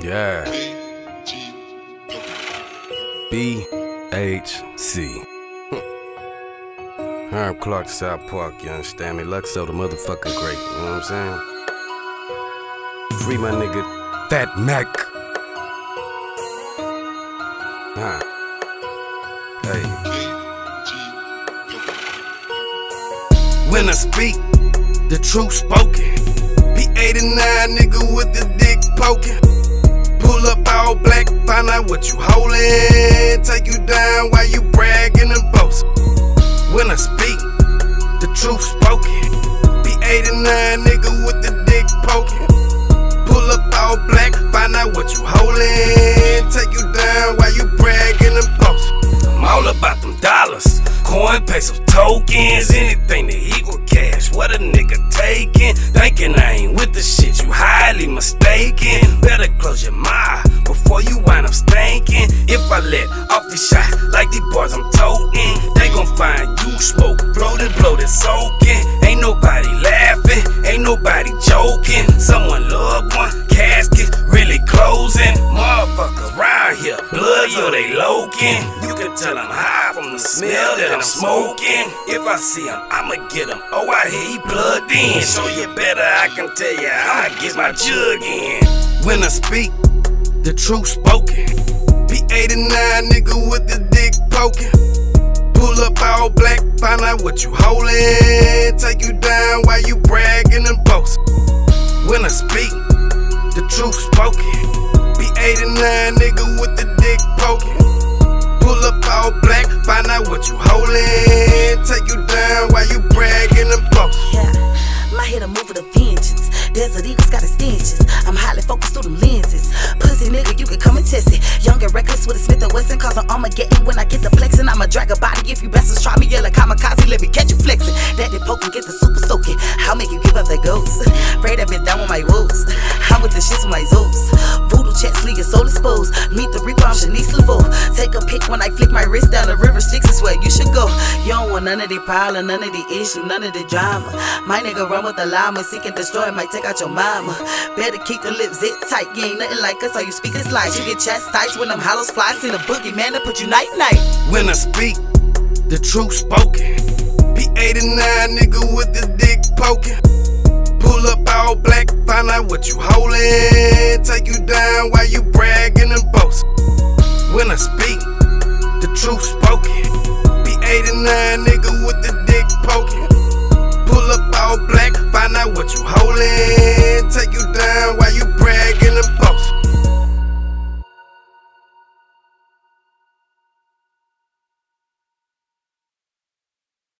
Yeah. BHC. Herb hmm. Clark, South Park, you understand me? Luckzo, the motherfucking great, you know what I'm saying? Free my nigga, Fat Mac. Nah. Hey. When I speak, the truth spoken. P89 nigga with the dick poking. Black, find out what you holdin'. Take you down while you bragging and boasting. When I speak, the truth spoken. P89 nigga with the dick poking. Pull up all black, find out what you holdin'. Take you down while you bragging and boasting. I'm all about them dollars. Coin, pesos, tokens, anything that equal cash. What a nigga taking. Thinking I ain't If I let off the shots like these boys I'm toting, they gon' find you smoke, floating, bloated, soaking. Ain't nobody laughing, ain't nobody joking. Someone loved one, casket really closing. Motherfuckers round here, blood, yo, they loking. You can tell I'm high from the smell that I'm smoking. If I see him, I'ma get him. Oh, I hear he plugged in. So you better, I can tell you, I'ma get my jug in. When I speak, the truth spoken. P89 nigga with the dick poking. Pull up all black, find out what you holdin'. Take you down while you bragging and boasting. When I speak, the truth spoken. P89 nigga with the dick poking. Pull up all black, find out what you holdin'. Take you down while you bragging and boasting. Yeah. My head a move with a vengeance. Desert Eagles got extensions. I'm highly focused through them lenses. Pussy nigga, you can reckless with a Smith and Wesson, cause I'm Armageddon when I get the flexing. I'ma drag a body if you bastards try me. Yeah, like kamikaze, let me catch you flexing. That did poke and get the super soaking. I'll make you give up that ghost. Pray that been down with my woes. I'm with the shits with my zoos. Leave your soul exposed. Meet the reaper, I'm Shanice. Take a pic when I flick my wrist down the river. Sticks is where you should go. You don't want none of the problem, none of the issue, none of the drama. My nigga run with the llama, seek and destroy, might take out your mama. Better keep the lips zit tight, you ain't nothing like us, all you speak is lies. You get chastised when them hollows fly, send a boogie man to put you night night. When I speak, the truth spoken. P89 nigga with the dick poking. Pull up all black, find out what you holdin'. Spoken. P89 nigga with the dick poking. Pull up all black, find out what